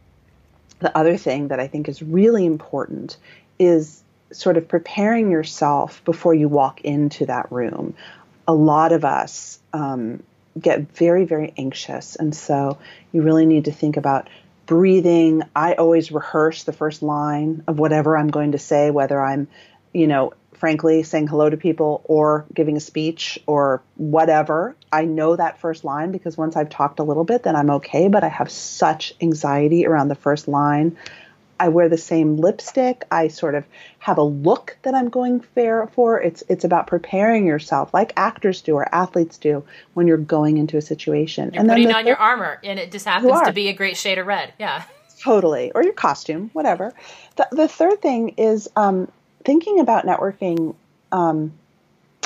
the other thing that I think is really important is sort of preparing yourself before you walk into that room. A lot of us um, get very, very anxious. And so you really need to think about breathing. I always rehearse the first line of whatever I'm going to say, whether I'm, you know, frankly saying hello to people or giving a speech or whatever. I know that first line because once I've talked a little bit, then I'm okay, but I have such anxiety around the first line. I wear the same lipstick. I sort of have a look that I'm going fair for. It's it's about preparing yourself, like actors do or athletes do, when you're going into a situation. You're putting the on your armor, and it just happens to be a great shade of red. Yeah. totally, or your costume, whatever. The, the third thing is um, thinking about networking um,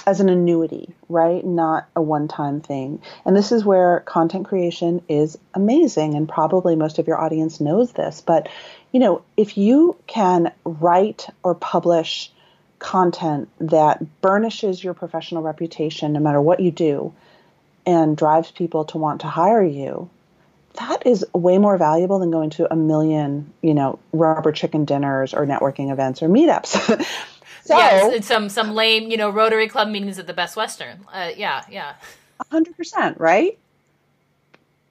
as an annuity, right? Not a one-time thing. And this is where content creation is amazing, and probably most of your audience knows this. But you know, if you can write or publish content that burnishes your professional reputation, no matter what you do, and drives people to want to hire you, that is way more valuable than going to a million, you know, rubber chicken dinners or networking events or meetups. so, it's some some lame, you know, Rotary Club meetings at the Best Western. Uh, yeah, yeah. 100%, right?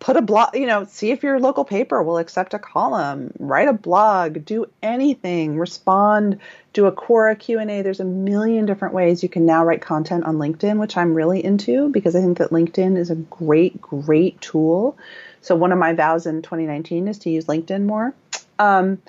Put a blog, you know, see if your local paper will accept a column, write a blog, do anything, respond, do a Quora Q&A. There's a million different ways you can now write content on LinkedIn, which I'm really into because I think that LinkedIn is a great, great tool. So one of my vows in 2019 is to use LinkedIn more. Um,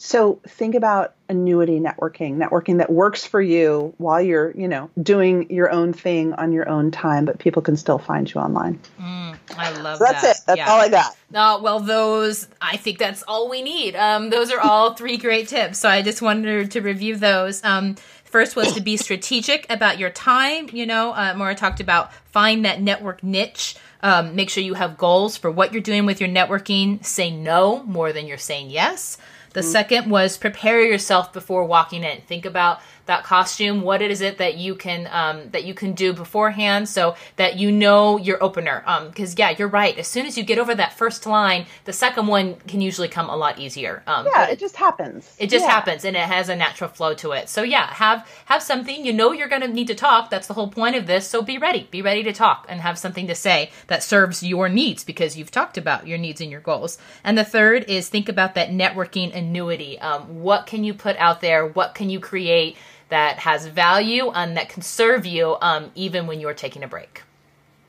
so think about annuity networking, networking that works for you while you're, you know, doing your own thing on your own time, but people can still find you online. I love so that's that. it. That's Yeah. all I got. Uh, well, those, I think that's all we need. Um, those are all three great tips. So I just wanted to review those. Um, first was to be strategic about your time. You know, uh, Morra talked about find that network niche. Um, make sure you have goals for what you're doing with your networking. Say no more than you're saying yes. The second was prepare yourself before walking in. Think about that costume. What is it that you can um, that you can do beforehand so that you know your opener? Because yeah, you're right. As soon as you get over that first line, the second one can usually come a lot easier. Um, Yeah, it just happens. it just Yeah. happens and it has a natural flow to it. So yeah, have have something. You know you're going to need to talk. That's the whole point of this. So be ready. Be ready to talk and have something to say that serves your needs because you've talked about your needs and your goals. And the third is think about that networking annuity. Um, what can you put out there? What can you create that has value and that can serve you um, even when you're taking a break?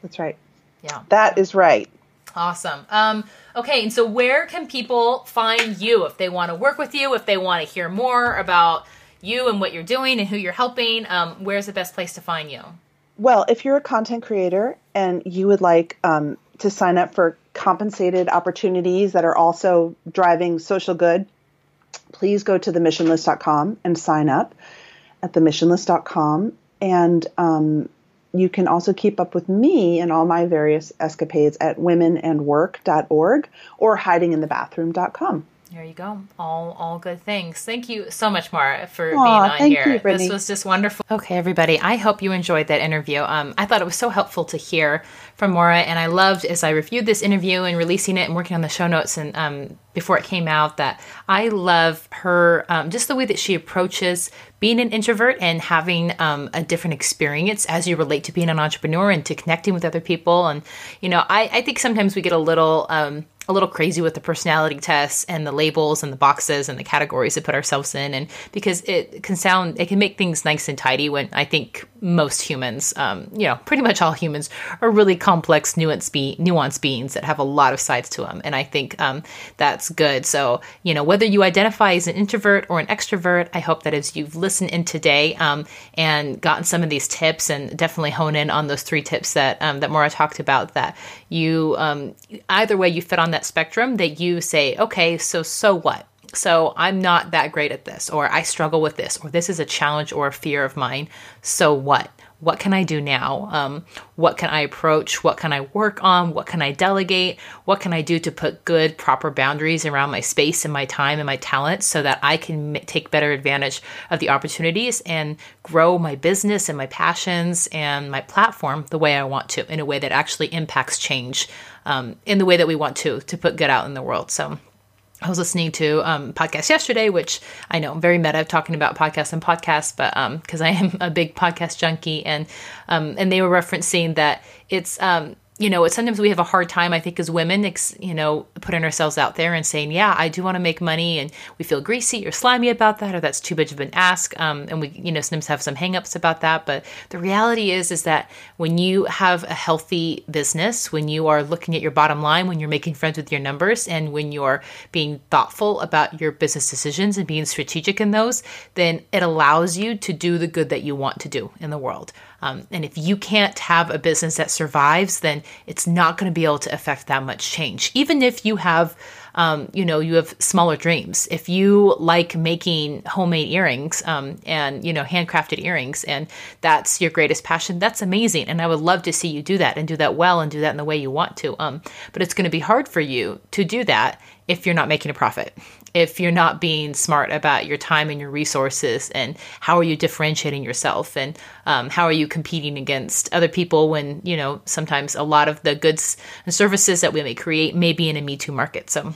That's right. Yeah. That is right. Awesome. Um, okay, and so where can people find you if they want to work with you, if they want to hear more about you and what you're doing and who you're helping? Um, where's the best place to find you? Well, if you're a content creator and you would like um, to sign up for compensated opportunities that are also driving social good, please go to themissionlist.com and sign up at themissionlist.com. And um, you can also keep up with me and all my various escapades at womenandwork.org or hidinginthebathroom.com. There you go. All all good things. Thank you so much, Morra, for Aw, being on here. you, this was just wonderful. Okay, everybody. I hope you enjoyed that interview. Um, I thought it was so helpful to hear from Morra, and I loved as I reviewed this interview and releasing it and working on the show notes and um, before it came out that I love her um, just the way that she approaches being an introvert and having um, a different experience as you relate to being an entrepreneur and to connecting with other people. And you know, I, I think sometimes we get a little. Um, a little crazy with the personality tests and the labels and the boxes and the categories to put ourselves in. And because it can sound it can make things nice and tidy when i think most humans um, you know pretty much all humans are really complex nuanced, be- nuanced beings that have a lot of sides to them and i think um, that's good. So you know whether you identify as an introvert or an extrovert i hope that as you've listened in today um, and gotten some of these tips and definitely hone in on those three tips that um, that Morra talked about that you um, either way you fit on that spectrum that you say okay so so what? So i'm not that great at this or i struggle with this or this is a challenge or a fear of mine. So what what can I do now? Um, what can I approach? What can I work on? What can I delegate? What can I do to put good, proper boundaries around my space and my time and my talents so that I can m- take better advantage of the opportunities and grow my business and my passions and my platform the way I want to, in a way that actually impacts change um, in the way that we want to, to put good out in the world. So, I was listening to um, podcast yesterday, which I know very meta talking about podcasts and podcasts, but because I am a big podcast junkie, and um, and they were referencing that it's um, you know, sometimes we have a hard time, I think, as women, you know, putting ourselves out there and saying, yeah, I do want to make money. And we feel greasy or slimy about that, or that's too much of an ask. Um, and we, you know, sometimes have some hangups about that. But the reality is, is that when you have a healthy business, when you are looking at your bottom line, when you're making friends with your numbers, and when you're being thoughtful about your business decisions and being strategic in those, then it allows you to do the good that you want to do in the world. Um, and if you can't have a business that survives, then it's not going to be able to affect that much change. Even if you have, um, you know, you have smaller dreams. If you like making homemade earrings um, and you know handcrafted earrings, and that's your greatest passion, that's amazing. And I would love to see you do that and do that well and do that in the way you want to. Um, but it's going to be hard for you to do that if you're not making a profit if you're not being smart about your time and your resources and how are you differentiating yourself? And um, how are you competing against other people when you know sometimes a lot of the goods and services that we may create may be in a me too market? So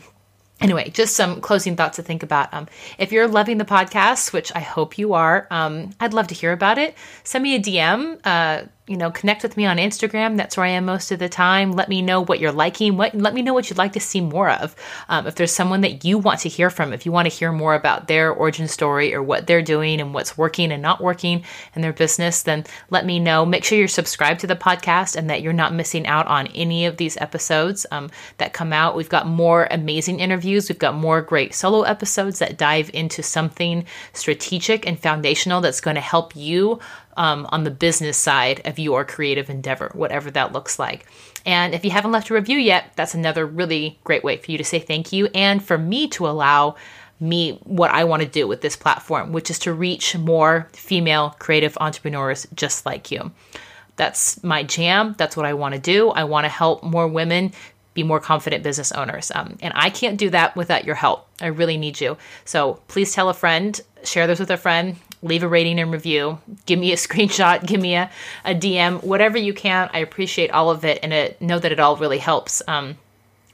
anyway just some closing thoughts to think about. Um, if you're loving the podcast which i hope you are um, i'd love to hear about it send me a dm uh, you know connect with me on instagram. That's where i am most of the time. Let me know what you're liking. What let me know what you'd like to see more of. Um, if there's someone that you want to hear from if you want to hear more about their origin story or what they're doing and what's working and not working in their business then let me know. Make sure you're subscribed to the podcast and that you're not missing out on any of these episodes um, that come out. We've got more amazing interviews. We've got more great solo episodes that dive into something strategic and foundational that's going to help you um, on the business side of your creative endeavor, whatever that looks like. And if you haven't left a review yet, that's another really great way for you to say thank you and for me to allow me what I want to do with this platform, which is to reach more female creative entrepreneurs just like you. That's my jam. That's what I want to do. I want to help more women be more confident business owners. Um, and I can't do that without your help. I really need you. So please tell a friend, share this with a friend, leave a rating and review, give me a screenshot, give me a, a DM, whatever you can. I appreciate all of it and it, know that it all really helps. Um,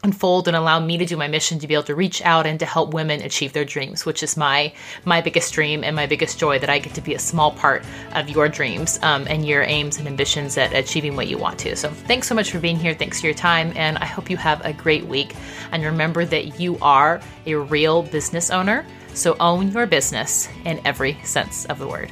unfold and allow me to do my mission to be able to reach out and to help women achieve their dreams which is my my biggest dream and my biggest joy that i get to be a small part of your dreams um, and your aims and ambitions at achieving what you want to so thanks so much for being here thanks for your time and i hope you have a great week and remember that you are a real business owner so own your business in every sense of the word